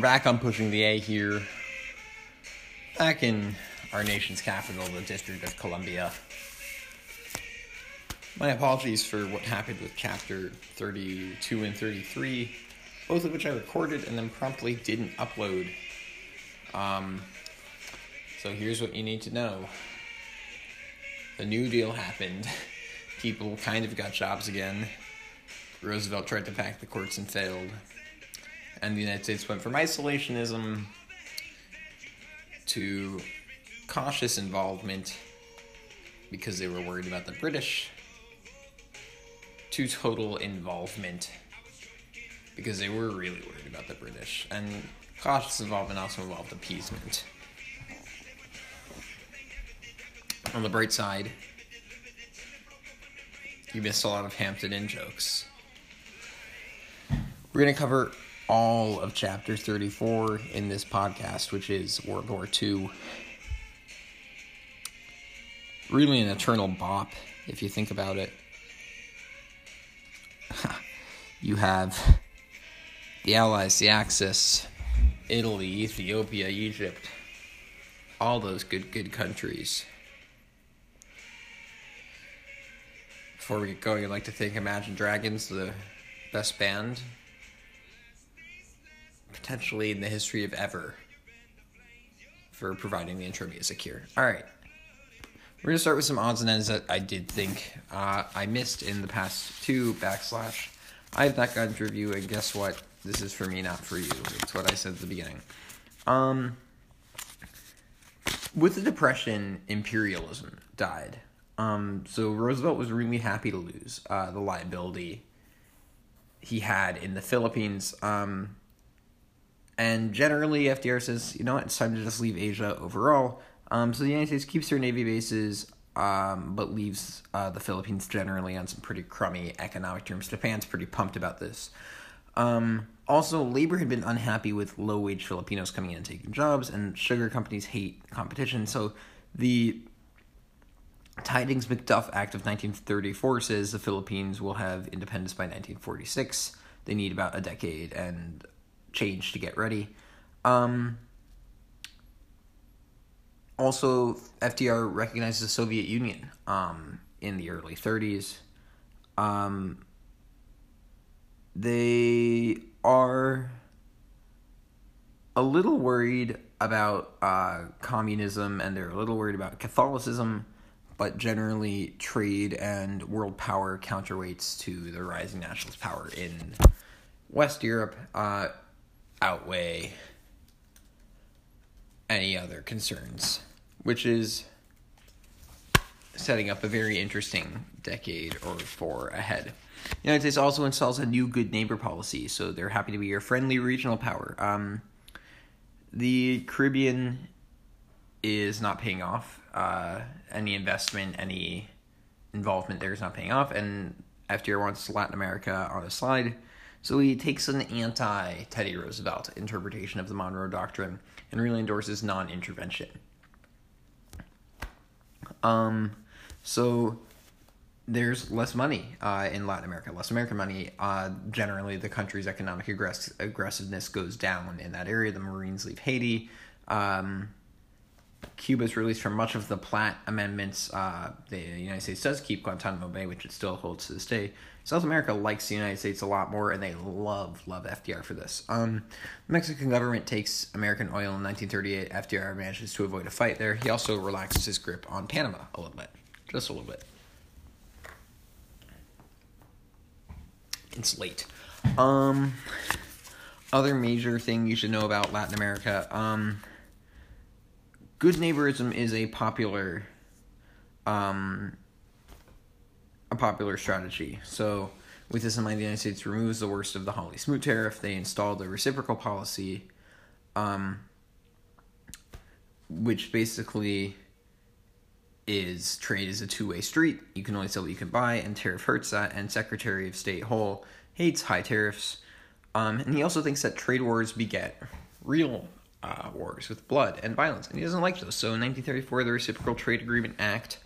we're back on pushing the A here. Back in our nation's capital, the District of Columbia. My apologies for what happened with chapter 32 and 33, both of which I recorded and then promptly didn't upload. Um, so here's what you need to know the New Deal happened. People kind of got jobs again. Roosevelt tried to pack the courts and failed. And the United States went from isolationism to cautious involvement because they were worried about the British to total involvement because they were really worried about the British. And cautious involvement also involved appeasement. On the bright side, you missed a lot of Hampton Inn jokes. We're going to cover all of chapter 34 in this podcast, which is World War II. Really an eternal bop, if you think about it. you have the Allies, the Axis, Italy, Ethiopia, Egypt, all those good, good countries. Before we get going, I'd like to thank Imagine Dragons, the best band potentially in the history of ever for providing the intro music here. All right. We're going to start with some odds and ends that I did think uh, I missed in the past two backslash. I have not gotten review, and guess what? This is for me, not for you. It's what I said at the beginning. Um, with the Depression, imperialism died. Um, so Roosevelt was really happy to lose uh, the liability he had in the Philippines. Um, and generally, FDR says, you know what, it's time to just leave Asia overall. Um, so the United States keeps their Navy bases, um, but leaves uh, the Philippines generally on some pretty crummy economic terms. Japan's pretty pumped about this. Um, also, labor had been unhappy with low wage Filipinos coming in and taking jobs, and sugar companies hate competition. So the Tydings McDuff Act of 1934 says the Philippines will have independence by 1946. They need about a decade, and change to get ready. Um, also, FDR recognized the Soviet Union um, in the early 30s. Um, they are a little worried about uh, communism and they're a little worried about Catholicism, but generally, trade and world power counterweights to the rising nationalist power in West Europe. Uh, outweigh any other concerns, which is setting up a very interesting decade or four ahead. The United States also installs a new good neighbor policy, so they're happy to be your friendly regional power. Um, the Caribbean is not paying off. Uh, any investment, any involvement there is not paying off, and FDR wants Latin America on the slide. So he takes an anti Teddy Roosevelt interpretation of the Monroe Doctrine and really endorses non intervention. Um, so there's less money uh, in Latin America, less American money. Uh, generally, the country's economic aggress- aggressiveness goes down in that area. The Marines leave Haiti. Um, Cuba's released from much of the Platt amendments. Uh, the United States does keep Guantanamo Bay, which it still holds to this day. South America likes the United States a lot more, and they love love FDR for this. Um, the Mexican government takes American oil in 1938. FDR manages to avoid a fight there. He also relaxes his grip on Panama a little bit, just a little bit. It's late. Um, other major thing you should know about Latin America. Um, good neighborism is a popular um, a popular strategy. So, with this in mind, the United States removes the worst of the Hawley Smoot tariff. They installed the reciprocal policy, um, which basically is trade is a two way street. You can only sell what you can buy, and tariff hurts that. And Secretary of State Hull hates high tariffs. Um, and he also thinks that trade wars beget real uh, wars with blood and violence, and he doesn't like those. So in 1934, the Reciprocal Trade Agreement Act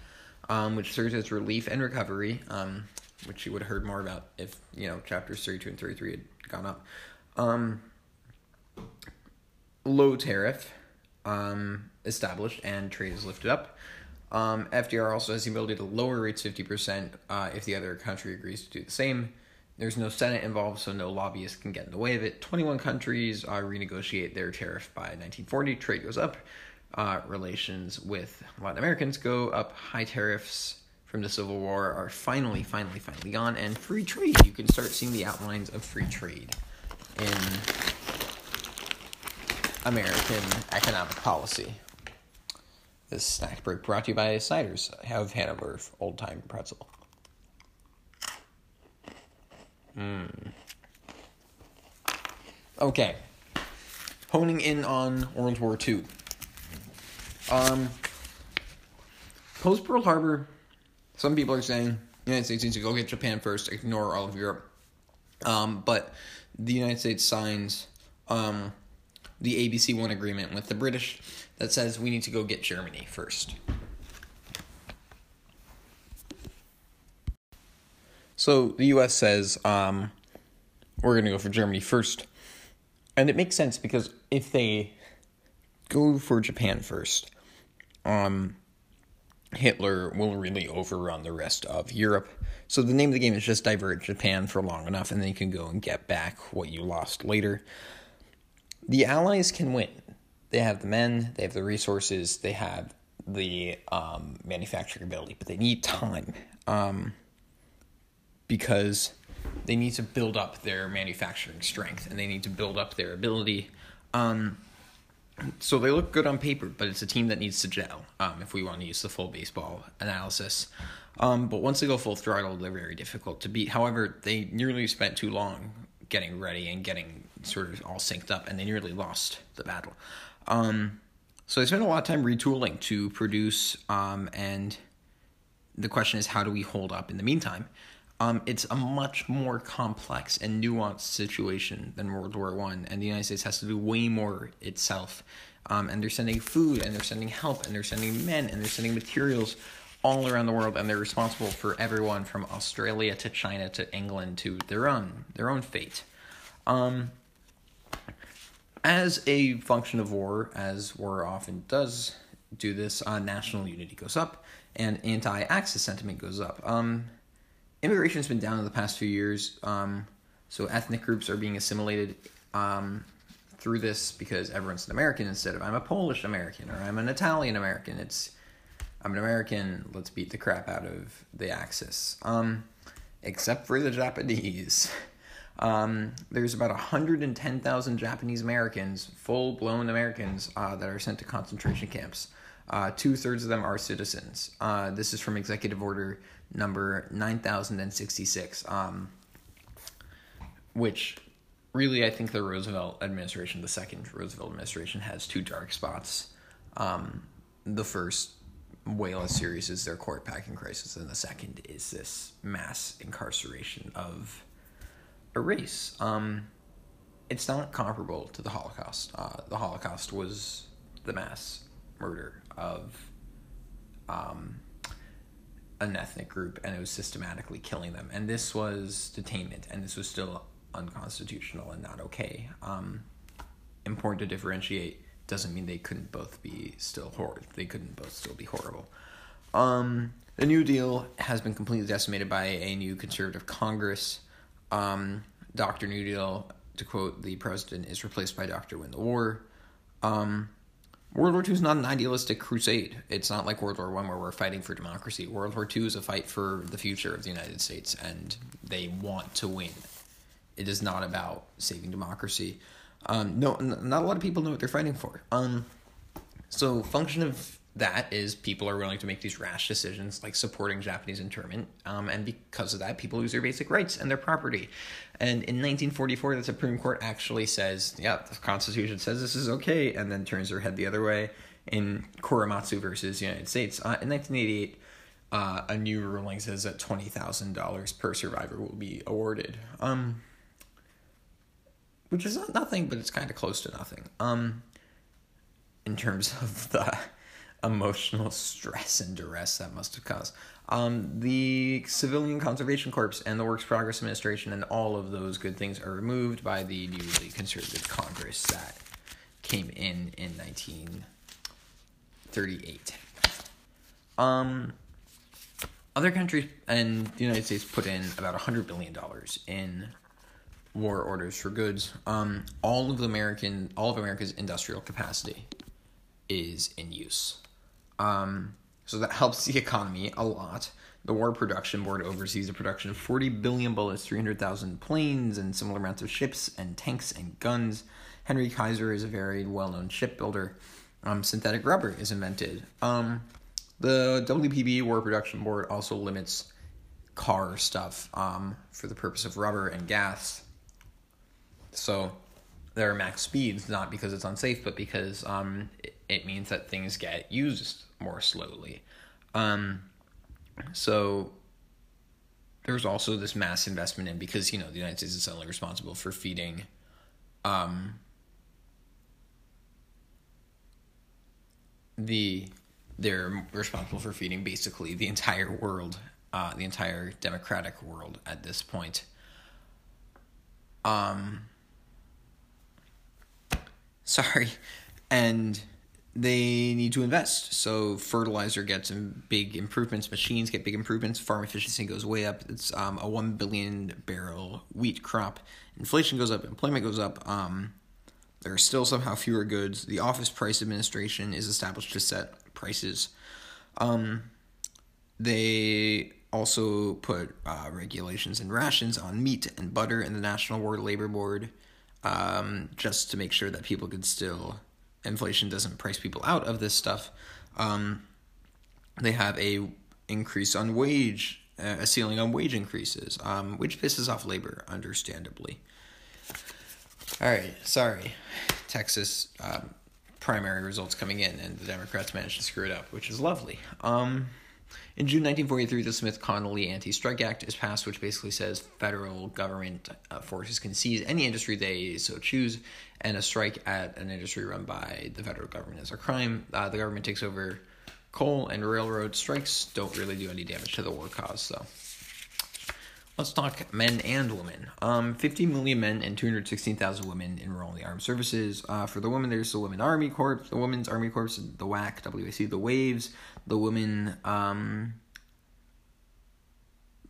um, which serves as relief and recovery, um, which you would have heard more about if you know chapters thirty two and thirty three had gone up. Um, low tariff um, established and trade is lifted up. Um, FDR also has the ability to lower rates 50% uh, if the other country agrees to do the same. There's no Senate involved, so no lobbyists can get in the way of it. 21 countries uh, renegotiate their tariff by 1940. Trade goes up. Uh, relations with Latin Americans go up. High tariffs from the Civil War are finally, finally, finally gone. And free trade. You can start seeing the outlines of free trade in American economic policy. This snack break brought to you by Snyder's of Hanover Old Time Pretzel. Mm. Okay. Honing in on World War II. Um, Post Pearl Harbor, some people are saying the United States needs to go get Japan first, ignore all of Europe. Um, but the United States signs um, the ABC 1 agreement with the British that says we need to go get Germany first. So the U.S. says um, we're going to go for Germany first, and it makes sense because if they go for Japan first, um, Hitler will really overrun the rest of Europe. So the name of the game is just divert Japan for long enough, and then you can go and get back what you lost later. The Allies can win. They have the men, they have the resources, they have the um, manufacturing ability, but they need time. Um, because they need to build up their manufacturing strength and they need to build up their ability. Um, so they look good on paper, but it's a team that needs to gel. Um, if we want to use the full baseball analysis, um, but once they go full throttle, they're very difficult to beat. However, they nearly spent too long getting ready and getting sort of all synced up, and they nearly lost the battle. Um, so they spent a lot of time retooling to produce, um, and the question is, how do we hold up in the meantime? Um, it's a much more complex and nuanced situation than World War One, and the United States has to do way more itself. Um, and they're sending food, and they're sending help, and they're sending men, and they're sending materials all around the world, and they're responsible for everyone from Australia to China to England to their own their own fate. Um, as a function of war, as war often does do this, uh, national unity goes up, and anti-Axis sentiment goes up. Um, immigration has been down in the past few years. Um, so ethnic groups are being assimilated um, through this because everyone's an American instead of I'm a Polish American or I'm an Italian American. It's I'm an American. Let's beat the crap out of the Axis. Um, except for the Japanese. Um, there's about 110,000 Japanese Americans, full blown Americans, uh, that are sent to concentration camps. Uh, Two thirds of them are citizens. Uh, this is from Executive Order number 9066, um, which really I think the Roosevelt administration, the second Roosevelt administration, has two dark spots. Um, the first, way less serious, is their court packing crisis, and the second is this mass incarceration of a race. Um, it's not comparable to the Holocaust. Uh, the Holocaust was the mass murder of um, an ethnic group and it was systematically killing them. And this was detainment, and this was still unconstitutional and not okay. Um, important to differentiate doesn't mean they couldn't both be still horrible. They couldn't both still be horrible. Um, the New Deal has been completely decimated by a new conservative Congress. Um, Dr. New Deal, to quote the president, is replaced by Dr. Win the War. Um, World War II is not an idealistic crusade. It's not like World War One where we're fighting for democracy. World War II is a fight for the future of the United States, and they want to win. It is not about saving democracy. Um, no, not a lot of people know what they're fighting for. Um, so function of that is people are willing to make these rash decisions like supporting Japanese internment, um, and because of that, people lose their basic rights and their property. And in 1944, the Supreme Court actually says, "Yeah, the Constitution says this is okay," and then turns their head the other way in Korematsu versus United States. Uh, in 1988, uh, a new ruling says that twenty thousand dollars per survivor will be awarded, um, which is not nothing, but it's kind of close to nothing. Um, in terms of the emotional stress and duress that must have caused. Um, the Civilian Conservation Corps and the Works Progress Administration and all of those good things are removed by the newly conservative Congress that came in in 1938. Um, other countries and the United States put in about $100 billion in war orders for goods. Um, all of the American, all of America's industrial capacity is in use. Um, so that helps the economy a lot. The War Production Board oversees the production of 40 billion bullets, 300,000 planes, and similar amounts of ships and tanks and guns. Henry Kaiser is a very well known shipbuilder. Um, synthetic rubber is invented. Um, the WPB War Production Board also limits car stuff um, for the purpose of rubber and gas. So there are max speeds, not because it's unsafe, but because um, it, it means that things get used more slowly. Um, so there's also this mass investment in because you know the United States is only responsible for feeding um, the they're responsible for feeding basically the entire world, uh, the entire democratic world at this point. Um, sorry, and they need to invest. So fertilizer gets big improvements, machines get big improvements, farm efficiency goes way up. It's um, a one billion barrel wheat crop. Inflation goes up, employment goes up. Um, there are still somehow fewer goods. The Office Price Administration is established to set prices. Um, they also put uh, regulations and rations on meat and butter in the National War Labor Board, um, just to make sure that people could still inflation doesn't price people out of this stuff. Um, they have a increase on wage, uh, a ceiling on wage increases, um, which pisses off labor, understandably. All right, sorry, Texas um, primary results coming in, and the Democrats managed to screw it up, which is lovely. Um, in June 1943, the Smith Connally Anti Strike Act is passed, which basically says federal government uh, forces can seize any industry they so choose, and a strike at an industry run by the federal government is a crime. Uh, the government takes over coal and railroad strikes, don't really do any damage to the war cause, so. Let's talk men and women. Um, 50 million men and 216,000 women enroll in the armed services. Uh, for the women, there's the Women Army Corps, the Women's Army Corps, the WAC, WAC, the Waves, the woman um,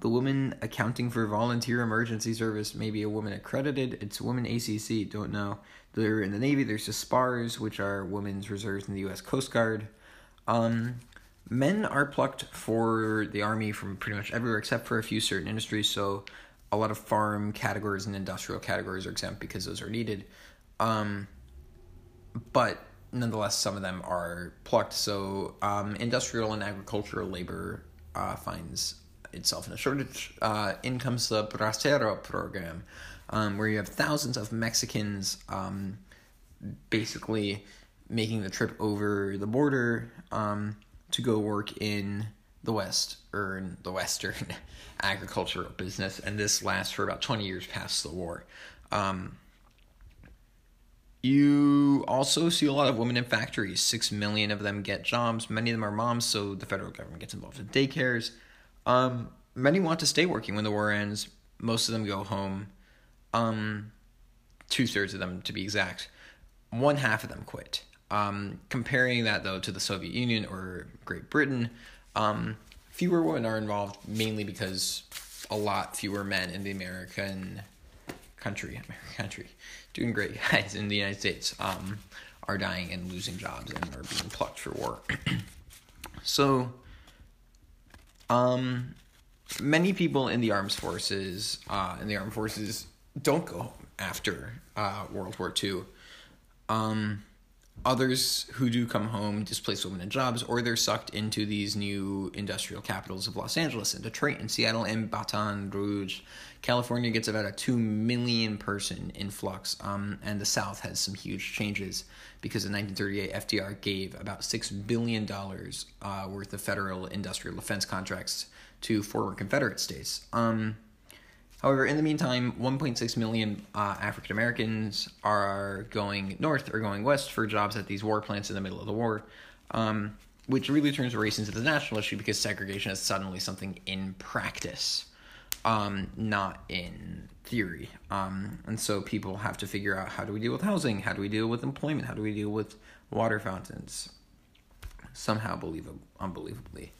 the Women Accounting for Volunteer Emergency Service, maybe a woman accredited. It's Women ACC, don't know. They're in the Navy. There's the SPARS, which are women's reserves in the U.S. Coast Guard. Um, men are plucked for the army from pretty much everywhere except for a few certain industries. So a lot of farm categories and industrial categories are exempt because those are needed. Um, but nonetheless, some of them are plucked. So um, industrial and agricultural labor uh, finds itself in a shortage. Uh, in comes the Bracero program, um, where you have thousands of Mexicans um, basically making the trip over the border um, to go work in the West or in the Western agricultural business, and this lasts for about 20 years past the war. Um, you also see a lot of women in factories. Six million of them get jobs. Many of them are moms, so the federal government gets involved in daycares. Um, many want to stay working when the war ends. Most of them go home. Um, Two thirds of them, to be exact. One half of them quit. Um, comparing that though to the Soviet Union or Great Britain, um, fewer women are involved mainly because a lot fewer men in the American country, American country, doing great guys in the United States, um, are dying and losing jobs and are being plucked for war. so, um, many people in the armed forces, uh, in the armed forces, don't go after uh, World War II. Um, others who do come home displace women and jobs, or they're sucked into these new industrial capitals of Los Angeles and Detroit and Seattle and Baton Rouge. California gets about a 2 million person influx, um, and the South has some huge changes because in 1938, FDR gave about $6 billion uh, worth of federal industrial defense contracts to former Confederate states. Um, However, in the meantime, 1.6 million uh, African Americans are going north or going west for jobs at these war plants in the middle of the war, um, which really turns race into the national issue because segregation is suddenly something in practice. Um, not in theory. Um, and so people have to figure out how do we deal with housing? How do we deal with employment? How do we deal with water fountains? Somehow, believable, unbelievably.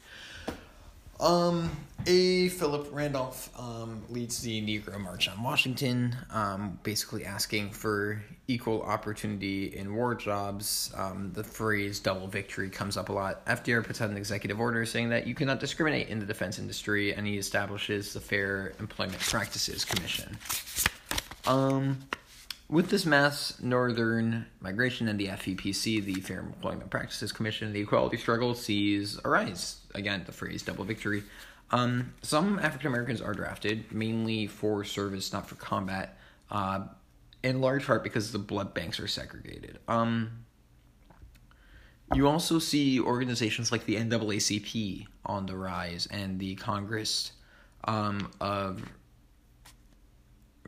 Um, A. Philip Randolph um, leads the Negro March on Washington, um, basically asking for equal opportunity in war jobs. Um, the phrase double victory comes up a lot. FDR puts out an executive order saying that you cannot discriminate in the defense industry, and he establishes the Fair Employment Practices Commission. Um, with this mass northern migration and the FEPC, the Fair Employment Practices Commission, the equality struggle sees a rise. Again, the phrase double victory. Um, some African Americans are drafted, mainly for service, not for combat, uh, in large part because the blood banks are segregated. Um, you also see organizations like the NAACP on the rise and the Congress um, of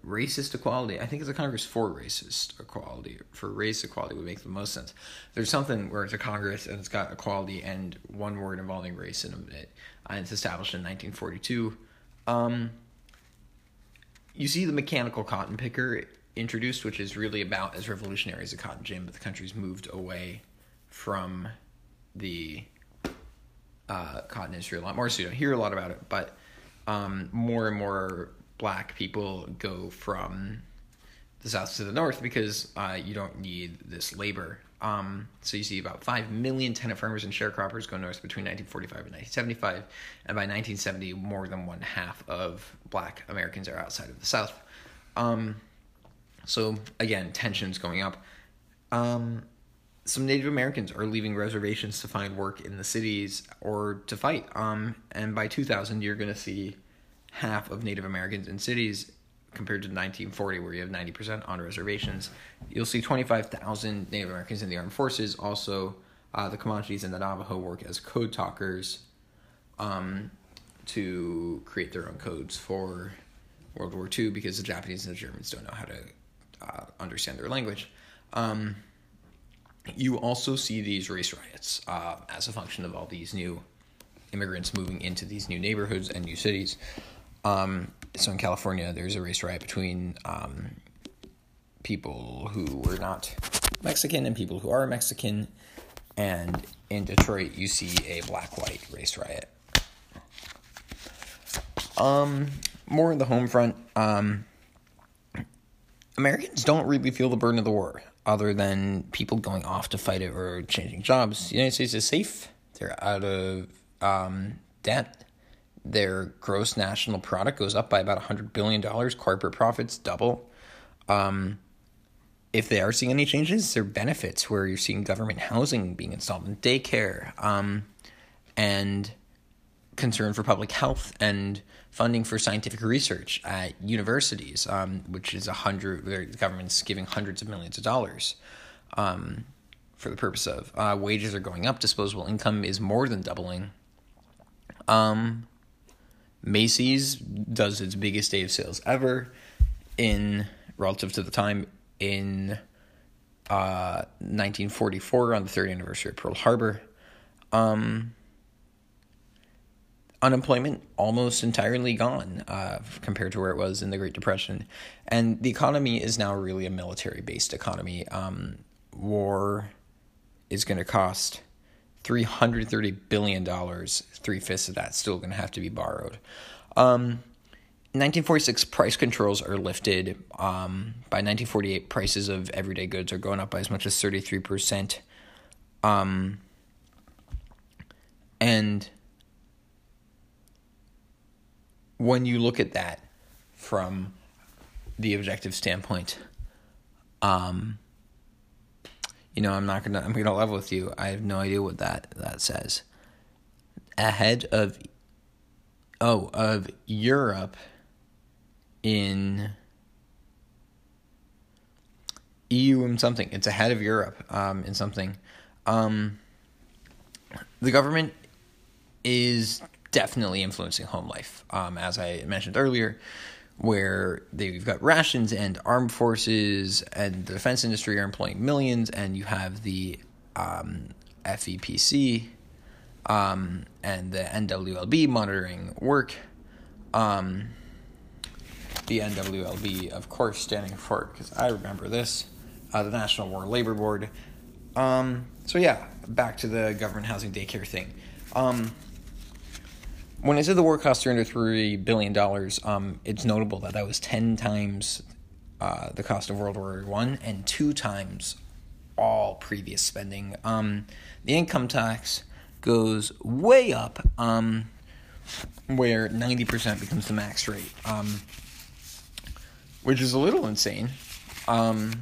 racist equality. I think it's a Congress for racist equality. For race equality would make the most sense. There's something where it's a Congress and it's got equality and one word involving race in it. And it's established in 1942. Um, you see the mechanical cotton picker introduced, which is really about as revolutionary as a cotton gin, but the country's moved away from the uh, cotton industry a lot more. So you don't hear a lot about it, but um, more and more black people go from the south to the north because uh, you don't need this labor. Um, so you see about 5 million tenant farmers and sharecroppers go north between 1945 and 1975. And by 1970, more than one half of black Americans are outside of the south. Um, so again, tensions going up. Um, some Native Americans are leaving reservations to find work in the cities or to fight. Um, and by 2000, you're going to see half of Native Americans in cities compared to 1940, where you have 90% on reservations. You'll see 25,000 Native Americans in the armed forces. Also, uh, the Comanches and the Navajo work as code talkers um, to create their own codes for World War II because the Japanese and the Germans don't know how to uh, understand their language. Um, you also see these race riots uh, as a function of all these new immigrants moving into these new neighborhoods and new cities. Um, so in California, there's a race riot between um, people who were not Mexican and people who are Mexican. And in Detroit, you see a black white race riot. Um, more in the home front, um, Americans don't really feel the burden of the war, other than people going off to fight it or changing jobs. The United States is safe. They're out of um, debt. Their gross national product goes up by about $100 billion. Corporate profits double. Um, if they are seeing any changes, they're benefits where you're seeing government housing being installed in daycare um, and concern for public health and funding for scientific research at universities, um, which is a hundred, the government's giving hundreds of millions of dollars um, for the purpose of. Uh, wages are going up, disposable income is more than doubling. Um, Macy's does its biggest day of sales ever in relative to the time in uh, 1944 on the third anniversary of Pearl Harbor. Um, unemployment almost entirely gone uh, compared to where it was in the Great Depression. And the economy is now really a military based economy. Um, war is going to cost $330 billion. Three fifths of that still going to have to be borrowed. Um, 1946 price controls are lifted. Um, by 1948, prices of everyday goods are going up by as much as 33%. Um, and when you look at that from the objective standpoint, um, you know, I'm not gonna I'm gonna level with you. I have no idea what that that says. Ahead of oh of Europe in EU and something. It's ahead of Europe um, in something. Um, the government is definitely influencing home life, um, as I mentioned earlier, where they've got rations and armed forces and the defense industry are employing millions, and you have the um, FEPC um, and the NWLB monitoring work. Um, the NWLB, of course, standing for because I remember this, uh, the National War Labor Board. Um, so yeah, back to the government housing daycare thing. When I said the war cost three hundred three billion dollars, um, it's notable that that was ten times uh, the cost of World War One and two times all previous spending. Um, the income tax goes way up, um, where ninety percent becomes the max rate, um, which is a little insane. Um,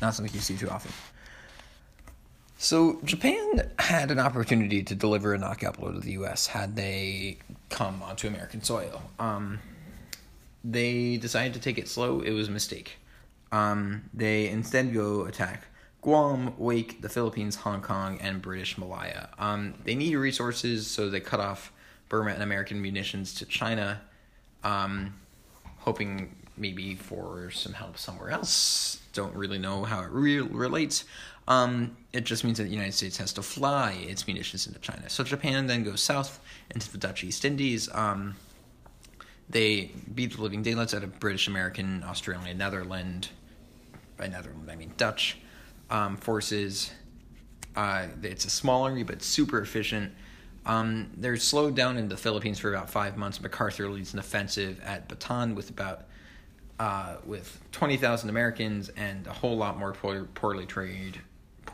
not something you see too often. So Japan had an opportunity to deliver a knockout blow to the U.S. had they come onto American soil. Um, they decided to take it slow. It was a mistake. Um, they instead go attack Guam, Wake, the Philippines, Hong Kong, and British Malaya. Um, they need resources, so they cut off Burma and American munitions to China, um, hoping maybe for some help somewhere else. Don't really know how it re- relates. Um, it just means that the United States has to fly its munitions into China. So Japan then goes south into the Dutch East Indies. Um, they beat the living daylights out of British, American, Australian, Netherlands. By Netherlands, I mean Dutch um, forces. Uh, it's a small army, but super efficient. Um, they're slowed down in the Philippines for about five months. MacArthur leads an offensive at Bataan with about uh, with twenty thousand Americans and a whole lot more poor, poorly trained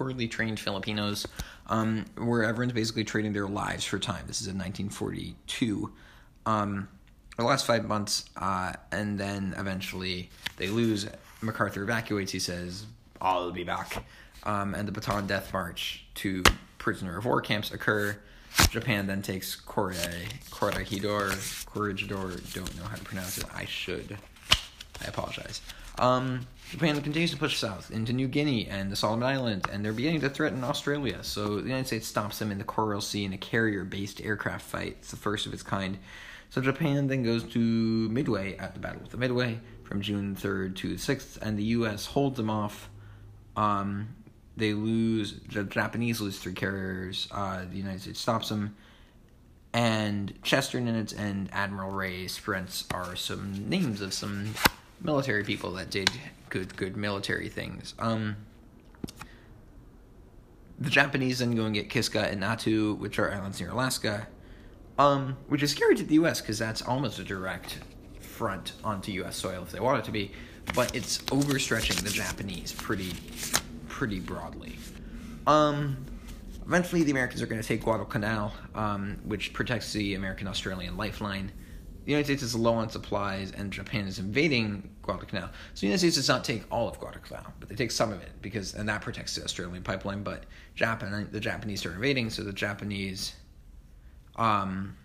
poorly trained Filipinos, um, where everyone's basically trading their lives for time. This is in 1942. Um, the last five months, uh, and then eventually they lose. MacArthur evacuates. He says, "I'll be back." Um, and the Bataan Death March to prisoner of war camps occur. Japan then takes Kore, Corregidor, Corregidor, don't know how to pronounce it. I should. I apologize. Um, Japan continues to push south into New Guinea and the Solomon Islands, and they're beginning to threaten Australia. So the United States stops them in the Coral Sea in a carrier-based aircraft fight. It's the first of its kind. So Japan then goes to Midway at the Battle of the Midway from June 3rd to the 6th, and the U.S. holds them off. Um, they lose, the Japanese lose three carriers. Uh, the United States stops them. And Chester Nimitz and Admiral Ray Spruance are some names of some military people that did good good military things. Um, the Japanese then go and get Kiska and Attu, which are islands near Alaska, um, which is scary to the U.S. because that's almost a direct front onto U.S. soil if they want it to be, but it's overstretching the Japanese pretty pretty broadly. Um, eventually, the Americans are going to take Guadalcanal, um, which protects the American Australian lifeline the United States is low on supplies and Japan is invading Guadalcanal. So the United States does not take all of Guadalcanal, but they take some of it because and that protects the Australian pipeline. But Japan, the Japanese are invading, so the Japanese, um,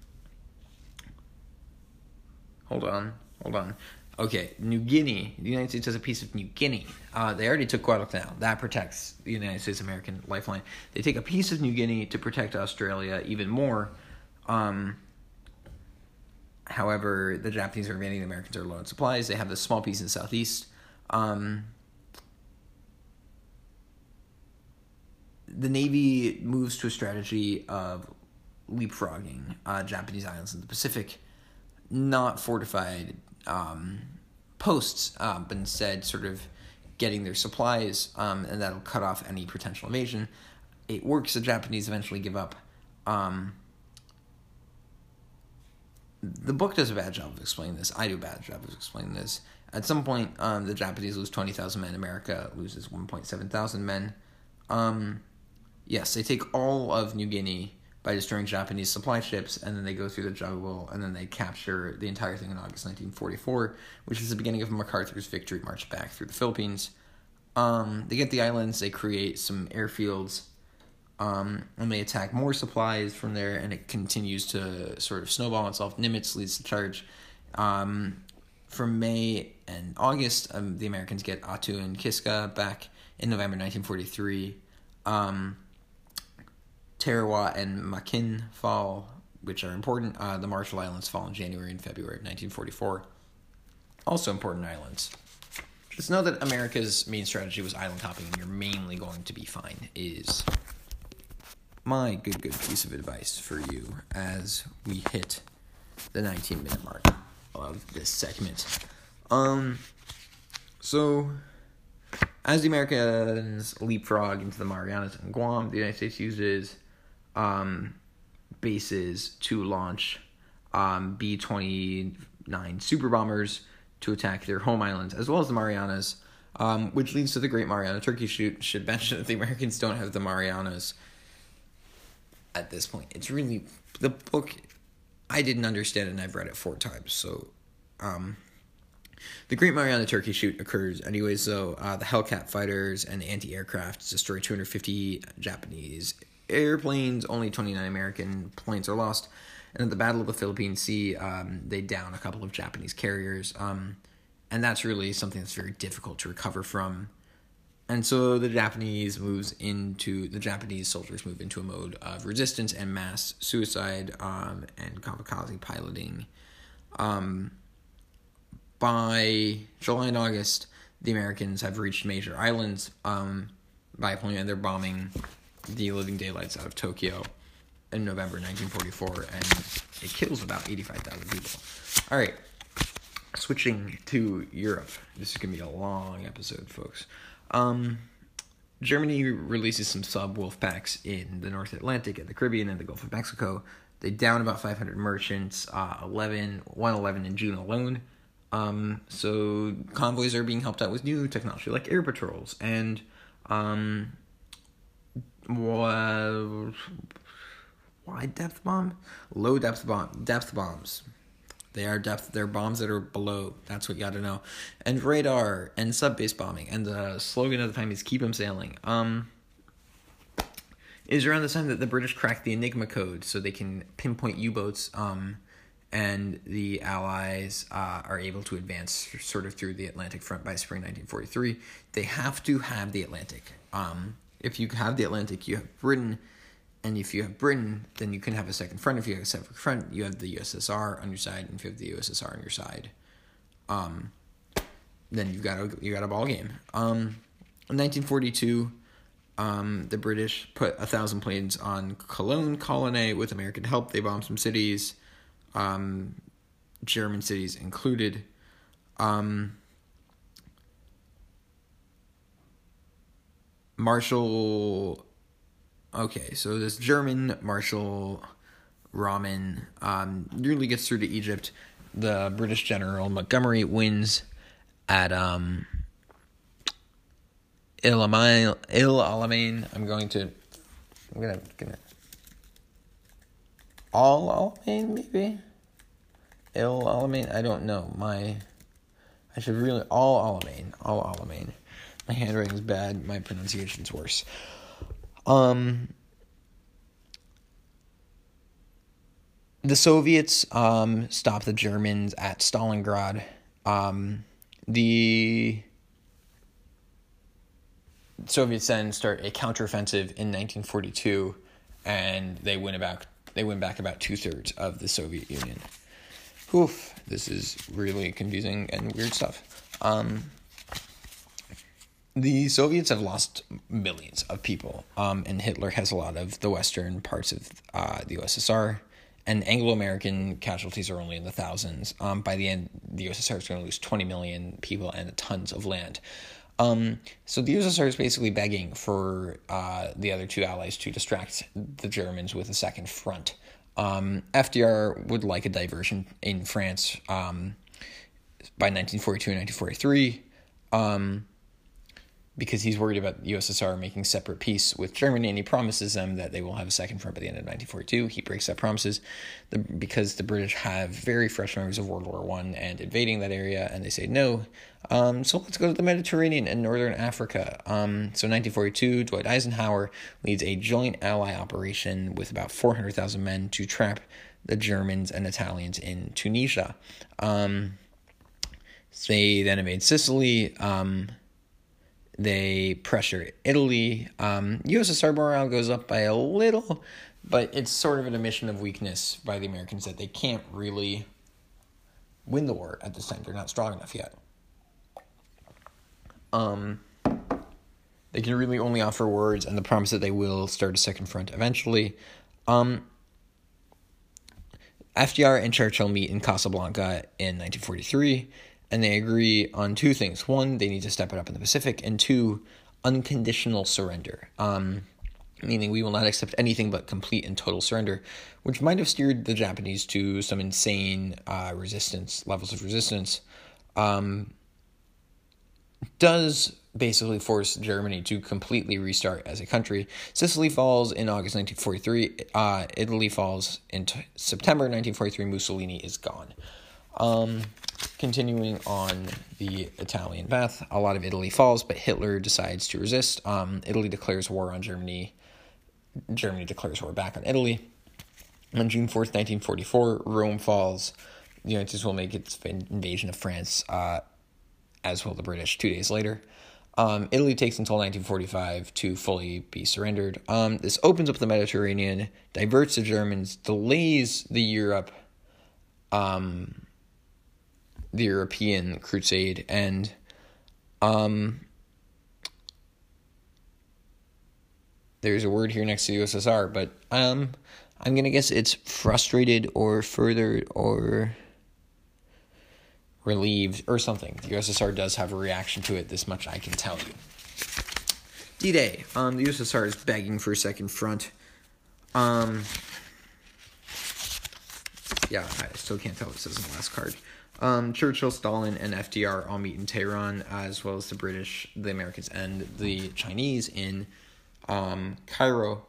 hold on, hold on. Okay, New Guinea. The United States has a piece of New Guinea. Uh, they already took Guadalcanal. That protects the United States American lifeline. They take a piece of New Guinea to protect Australia even more. Um, However, the Japanese are invading the Americans are low on supplies. They have this small piece in the southeast. Um, the Navy moves to a strategy of leapfrogging uh, Japanese islands in the Pacific, not fortified um, posts, uh, but instead sort of getting their supplies, um, and that'll cut off any potential invasion. It works. The Japanese eventually give up. Um, the book does a bad job of explaining this. I do a bad job of explaining this. At some point, um, the Japanese lose 20,000 men. America loses 1.7 thousand men. Um, yes, they take all of New Guinea by destroying Japanese supply ships, and then they go through the jungle, and then they capture the entire thing in August 1944, which is the beginning of MacArthur's victory march back through the Philippines. Um, they get the islands, they create some airfields, um, and they attack more supplies from there, and it continues to sort of snowball itself. Nimitz leads the charge. Um, from May and August, um, the Americans get Attu and Kiska back in November 1943. Um, Tarawa and Makin fall, which are important. Uh, the Marshall Islands fall in January and February of 1944. Also important islands. Just know that America's main strategy was island hopping, and you're mainly going to be fine. Is my good, good piece of advice for you as we hit the 19 minute mark of this segment. Um, so as the Americans leapfrog into the Marianas and Guam, the United States uses um, bases to launch um, B 29 super bombers to attack their home islands, as well as the Marianas, um, which leads to the Great Mariana Turkey Shoot. Should mention that the Americans don't have the Marianas at this point. It's really the book. I didn't understand and I've read it four times. So, um, the Great Mariana Turkey Shoot occurs anyways. So, uh, the Hellcat fighters and anti-aircraft destroy 250 Japanese airplanes. Only 29 American planes are lost. And at the Battle of the Philippine Sea, um, they down a couple of Japanese carriers. Um, and that's really something that's very difficult to recover from. And so the Japanese moves into the Japanese soldiers move into a mode of resistance and mass suicide um, and kamikaze piloting. Um, by July and August, the Americans have reached major islands um, by point and they're bombing the living daylights out of Tokyo in November 1944, and it kills about 85,000 people. All right, switching to Europe. This is gonna be a long episode, folks. Um, Germany releases some sub wolf packs in the North Atlantic and the Caribbean and the Gulf of Mexico. They down about 500 merchants, uh, 11, 111 in June alone. Um, so convoys are being helped out with new technology like air patrols and um, wide depth bomb, low depth bomb, depth bombs. They are depth. They're bombs that are below. That's what you got to know. And radar and sub base bombing. And the slogan of the time is "Keep them sailing." Um, is around the time that the British cracked the Enigma code, so they can pinpoint U boats. Um, and the Allies uh, are able to advance sort of through the Atlantic front by spring 1943. They have to have the Atlantic. Um, if you have the Atlantic, you have Britain, and if you have Britain, then you can have a second front. If you have a second front, you have the USSR on your side, and if you have the USSR on your side, um, then you've got a you got a ball game. Um, in 1942, um, the British put a thousand planes on Cologne colony with American help. They bombed some cities, um, German cities included. Um, Marshal. Okay, so this German Marshal Rommel um, nearly gets through to Egypt. The British general Montgomery wins at um, Il Alamein. I'm going to. I'm gonna gonna. All Alamein maybe. Il Alamein. I don't know. My. I should really all Alamein. All Alamein. My handwriting's bad. My pronunciation's worse. Um, the Soviets um, stopped the Germans at Stalingrad. Um, the Soviets then start a counteroffensive in 1942, and they win about they win back about two thirds of the Soviet Union. Oof, this is really confusing and weird stuff. Um, the Soviets have lost millions of people, um, and Hitler has a lot of the western parts of uh, the USSR. And Anglo American casualties are only in the thousands. Um, by the end, the USSR is going to lose 20 million people and tons of land. Um, so the USSR is basically begging for uh, the other two allies to distract the Germans with a second front. Um, FDR would like a diversion in France um, by 1942 and 1943. Because he's worried about the USSR making separate peace with Germany, and he promises them that they will have a second front by the end of 1942. He breaks that promises the, because the British have very fresh memories of World War One and invading that area, and they say no. Um, so let's go to the Mediterranean and Northern Africa. Um, so 1942, Dwight Eisenhower leads a joint ally operation with about 400,000 men to trap the Germans and Italians in Tunisia. Um, they then invade Sicily. Um, they pressure Italy. Um, USSR morale goes up by a little, but it's sort of an admission of weakness by the Americans that they can't really win the war at this time. They're not strong enough yet. Um, they can really only offer words and the promise that they will start a second front eventually. Um, FDR and Churchill meet in Casablanca in 1943, and they agree on two things. One, they need to step it up in the Pacific, and two, unconditional surrender. Um, meaning we will not accept anything but complete and total surrender, which might have steered the Japanese to some insane uh, resistance levels of resistance. Um, does basically force Germany to completely restart as a country. Sicily falls in August 1943. Uh, Italy falls in t- September 1943. Mussolini is gone. Um, continuing on the Italian path, a lot of Italy falls, but Hitler decides to resist. Um, Italy declares war on Germany. Germany declares war back on Italy. On June 4th, 1944, Rome falls. The United States will make its invasion of France, uh, as will the British, two days later. Um, Italy takes until 1945 to fully be surrendered. Um, this opens up the Mediterranean, diverts the Germans, delays the Europe, um, the European crusade, and um, there's a word here next to the USSR, but um, I'm gonna guess it's frustrated or further or relieved or something. The USSR does have a reaction to it. This much I can tell you. D Day. Um, the USSR is begging for a second front. Um, yeah, I still can't tell what says on the last card. Um, Churchill, Stalin, and FDR all meet in Tehran, as well as the British, the Americans, and the Chinese in um, Cairo.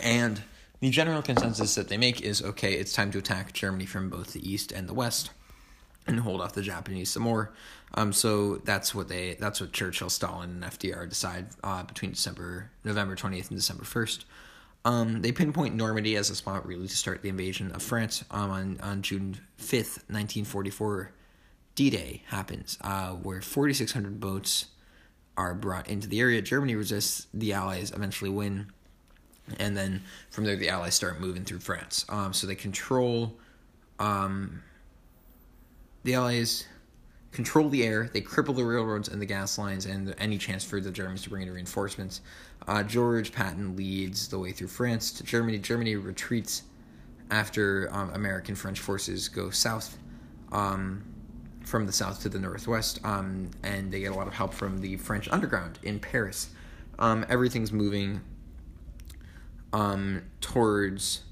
And the general consensus that they make is okay, it's time to attack Germany from both the east and the west and hold off the Japanese some more. Um, so that's what they that's what Churchill, Stalin, and FDR decide uh, between December November twentieth and December first. Um, they pinpoint Normandy as a spot really to start the invasion of France. Um, on on June fifth, nineteen forty four, D Day happens, uh, where forty six hundred boats are brought into the area. Germany resists. The Allies eventually win, and then from there the Allies start moving through France. Um, so they control. Um, the Allies control the air, they cripple the railroads and the gas lines, and any chance for the Germans to bring in reinforcements. Uh, George Patton leads the way through France to Germany. Germany retreats after um, American French forces go south, um, from the south to the northwest, um, and they get a lot of help from the French underground in Paris. Um, everything's moving um, towards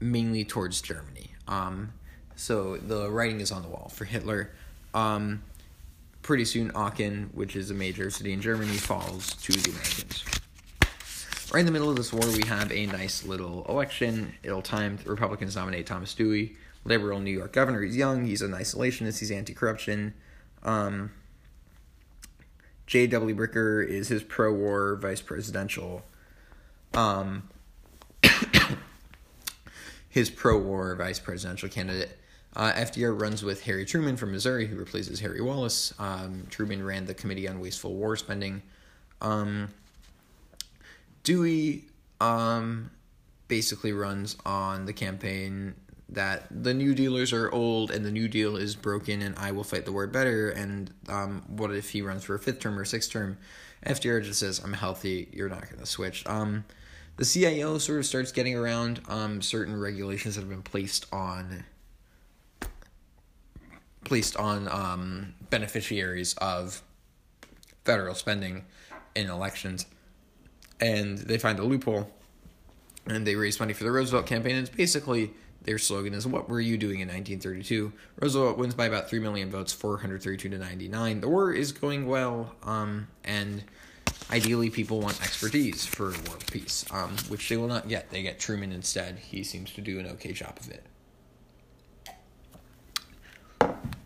mainly towards Germany. Um, so the writing is on the wall for Hitler. Um, pretty soon, Aachen, which is a major city in Germany, falls to the Americans. Right in the middle of this war, we have a nice little election. Ill timed. Republicans nominate Thomas Dewey, liberal New York governor. He's young. He's an isolationist. He's anti-corruption. Um, J.W. Bricker is his pro-war vice presidential. Um, his pro-war vice presidential candidate. Uh, FDR runs with Harry Truman from Missouri, who replaces Harry Wallace. Um, Truman ran the Committee on Wasteful War Spending. Um, Dewey um, basically runs on the campaign that the New Dealers are old and the New Deal is broken, and I will fight the war better. And um, what if he runs for a fifth term or sixth term? FDR just says, "I'm healthy. You're not going to switch." Um, the CIO sort of starts getting around um, certain regulations that have been placed on placed on um, beneficiaries of federal spending in elections, and they find a loophole, and they raise money for the Roosevelt campaign. And it's basically their slogan is "What were you doing in 1932?" Roosevelt wins by about three million votes, 432 to 99. The war is going well, um, and ideally people want expertise for world peace, um, which they will not get. They get Truman instead. He seems to do an okay job of it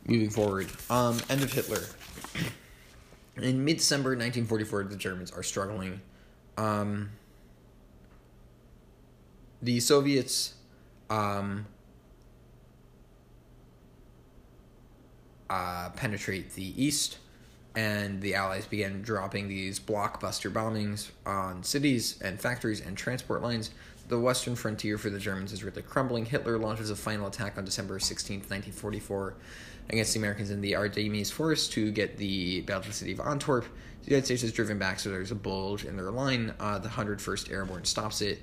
moving forward. Um, end of Hitler. In mid December 1944, the Germans are struggling. Um, the Soviets um, uh, penetrate the east, and the Allies began dropping these blockbuster bombings on cities and factories and transport lines. The western frontier for the Germans is really crumbling. Hitler launches a final attack on December 16, 1944 against the Americans in the Ardennes Forest to get the Belgian city of Antwerp. The United States is driven back, so there's a bulge in their line. Uh, the 101st Airborne stops it.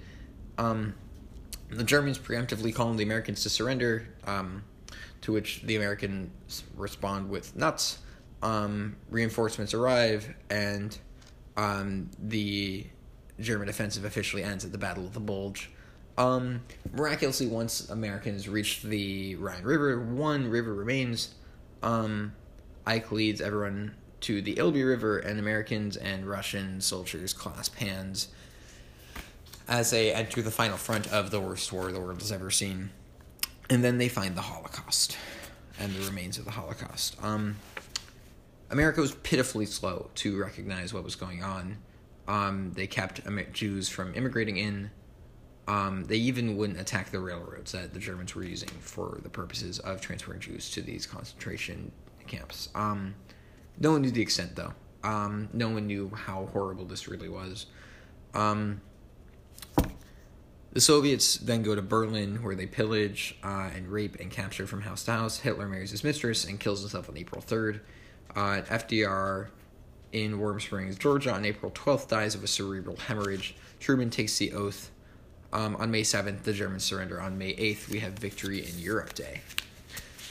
Um, the Germans preemptively call on the Americans to surrender. Um, to which the Americans respond with nuts. Um, reinforcements arrive, and um, the German offensive officially ends at the Battle of the Bulge. Um, miraculously, once Americans reach the Rhine River, one river remains. Um, Ike leads everyone to the Elbe River, and Americans and Russian soldiers clasp hands as they enter the final front of the worst war the world has ever seen. And then they find the Holocaust and the remains of the Holocaust. Um, America was pitifully slow to recognize what was going on. Um, they kept Jews from immigrating in. Um, they even wouldn't attack the railroads that the Germans were using for the purposes of transferring Jews to these concentration camps. Um, no one knew the extent, though. Um, no one knew how horrible this really was. Um, the Soviets then go to Berlin, where they pillage uh, and rape and capture from house to house. Hitler marries his mistress and kills himself on April 3rd. Uh, FDR in Warm Springs, Georgia, on April 12th dies of a cerebral hemorrhage. Truman takes the oath. Um, on May 7th, the Germans surrender. On May 8th, we have Victory in Europe Day.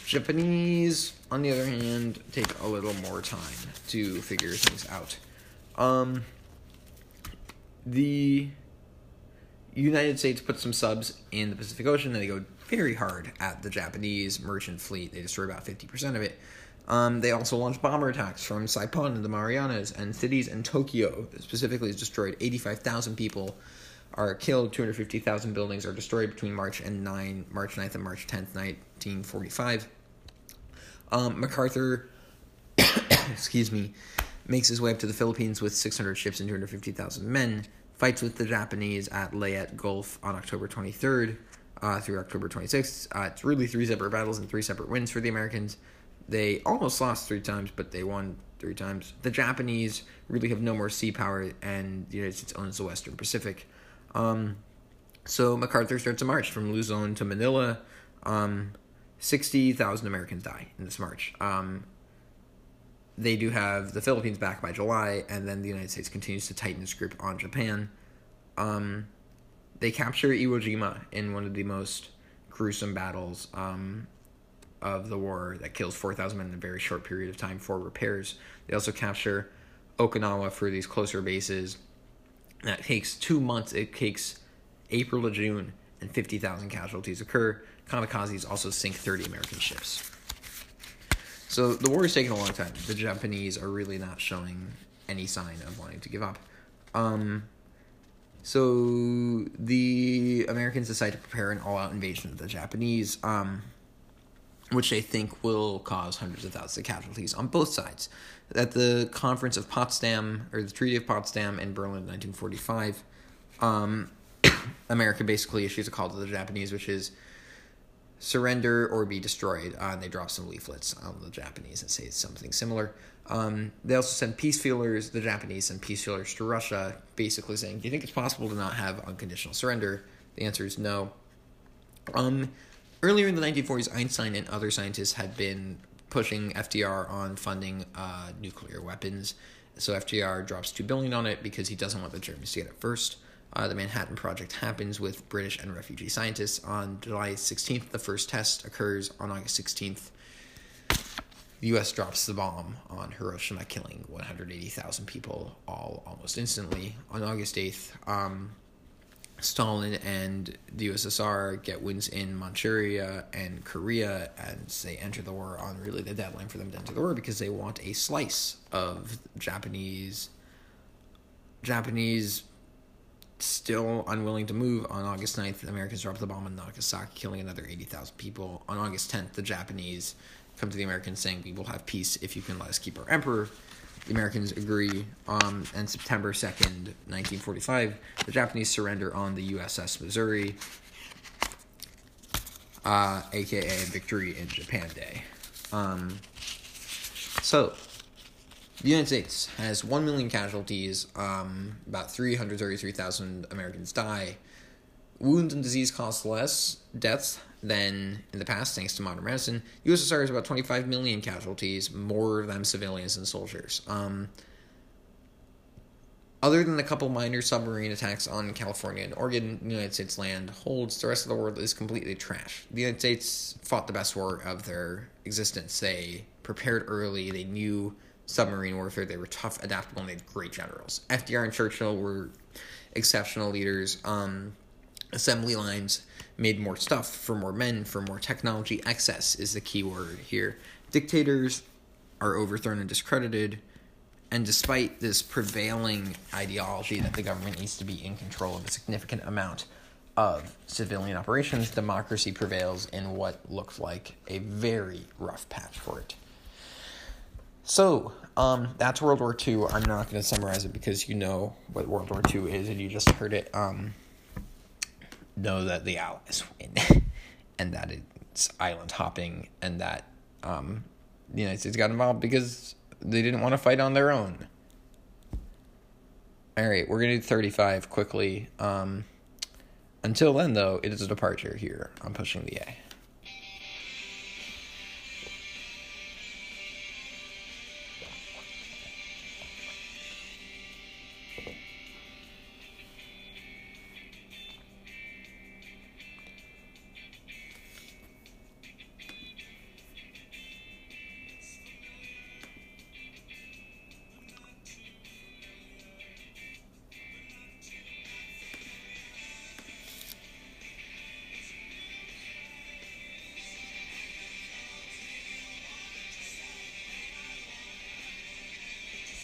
Japanese, on the other hand, take a little more time to figure things out. Um, the United States put some subs in the Pacific Ocean, and they go very hard at the Japanese merchant fleet. They destroy about 50% of it. Um, they also launched bomber attacks from Saipan and the Marianas, and cities in Tokyo specifically destroyed. 85,000 people are killed, 250,000 buildings are destroyed between March and 9, March 9th and March 10th, 1945. Um, MacArthur, excuse me, makes his way up to the Philippines with 600 ships and 250,000 men fights with the Japanese at Leyte Gulf on October 23rd uh, through October 26th. Uh, it's really three separate battles and three separate wins for the Americans. They almost lost three times, but they won three times. The Japanese really have no more sea power, and the United States owns the Western Pacific. Um, so MacArthur starts a march from Luzon to Manila. Um, 60,000 Americans die in this march. Um, they do have the Philippines back by July, and then the United States continues to tighten its grip on Japan. Um, they capture Iwo Jima in one of the most gruesome battles um, of the war that kills 4,000 men in a very short period of time for repairs. They also capture Okinawa for these closer bases. That takes two months. It takes April to June, and 50,000 casualties occur. Kamikazes also sink 30 American ships. So the war is taking a long time. The Japanese are really not showing any sign of wanting to give up. Um, so the Americans decide to prepare an all-out invasion of the Japanese, um, which they think will cause hundreds of thousands of casualties on both sides. At the Conference of Potsdam, or the Treaty of Potsdam in Berlin in 1945, um, America basically issues a call to the Japanese, which is surrender or be destroyed. Uh, and they drop some leaflets on the Japanese and say something similar. Um, they also send peace feelers, the Japanese send peace feelers to Russia, basically saying, Do you think it's possible to not have unconditional surrender? The answer is no. Um, earlier in the 1940s, Einstein and other scientists had been pushing FDR on funding uh, nuclear weapons. So FDR drops two billion on it because he doesn't want the Germans to get it first. Uh, the Manhattan Project happens with British and refugee scientists. On July 16th, the first test occurs. On August 16th, the U.S. drops the bomb on Hiroshima, killing 180,000 people all almost instantly. On August 8th, um, Stalin and the USSR get wins in Manchuria and Korea, and they enter the war on really the deadline for them to enter the war because they want a slice of Japanese Japanese still unwilling to move. On August 9th, the Americans drop the bomb on Nagasaki, killing another 80,000 people. On August 10th, the Japanese come to the Americans saying, We will have peace if you can let us keep our emperor. The Americans agree. Um, and September 2nd, 1945, the Japanese surrender on the USS Missouri, uh, aka Victory in Japan Day. Um, so, the United States has 1 million casualties, um, about 333,000 Americans die. Wounds and disease cause less deaths than in the past, thanks to modern medicine. USSR has about 25 million casualties, more of them civilians than soldiers. Um, other than a couple minor submarine attacks on California and Oregon, the United States land holds. The rest of the world is completely trash. The United States fought the best war of their existence. They prepared early. They knew submarine warfare. They were tough, adaptable, and they had great generals. FDR and Churchill were exceptional leaders. Um, assembly lines made more stuff for more men, for more technology. Excess is the key word here. Dictators are overthrown and discredited. And despite this prevailing ideology that the government needs to be in control of a significant amount of civilian operations, democracy prevails in what looks like a very rough patch for it. So, um, that's World War II. I'm not going to summarize it because you know what World War II is and you just heard it. Um, know that the Allies win and that it's island hopping and that um, the United States got involved because they didn't want to fight on their own. All right, we're going to do 35 quickly. Um, until then, though, it is a departure here. I'm pushing the A.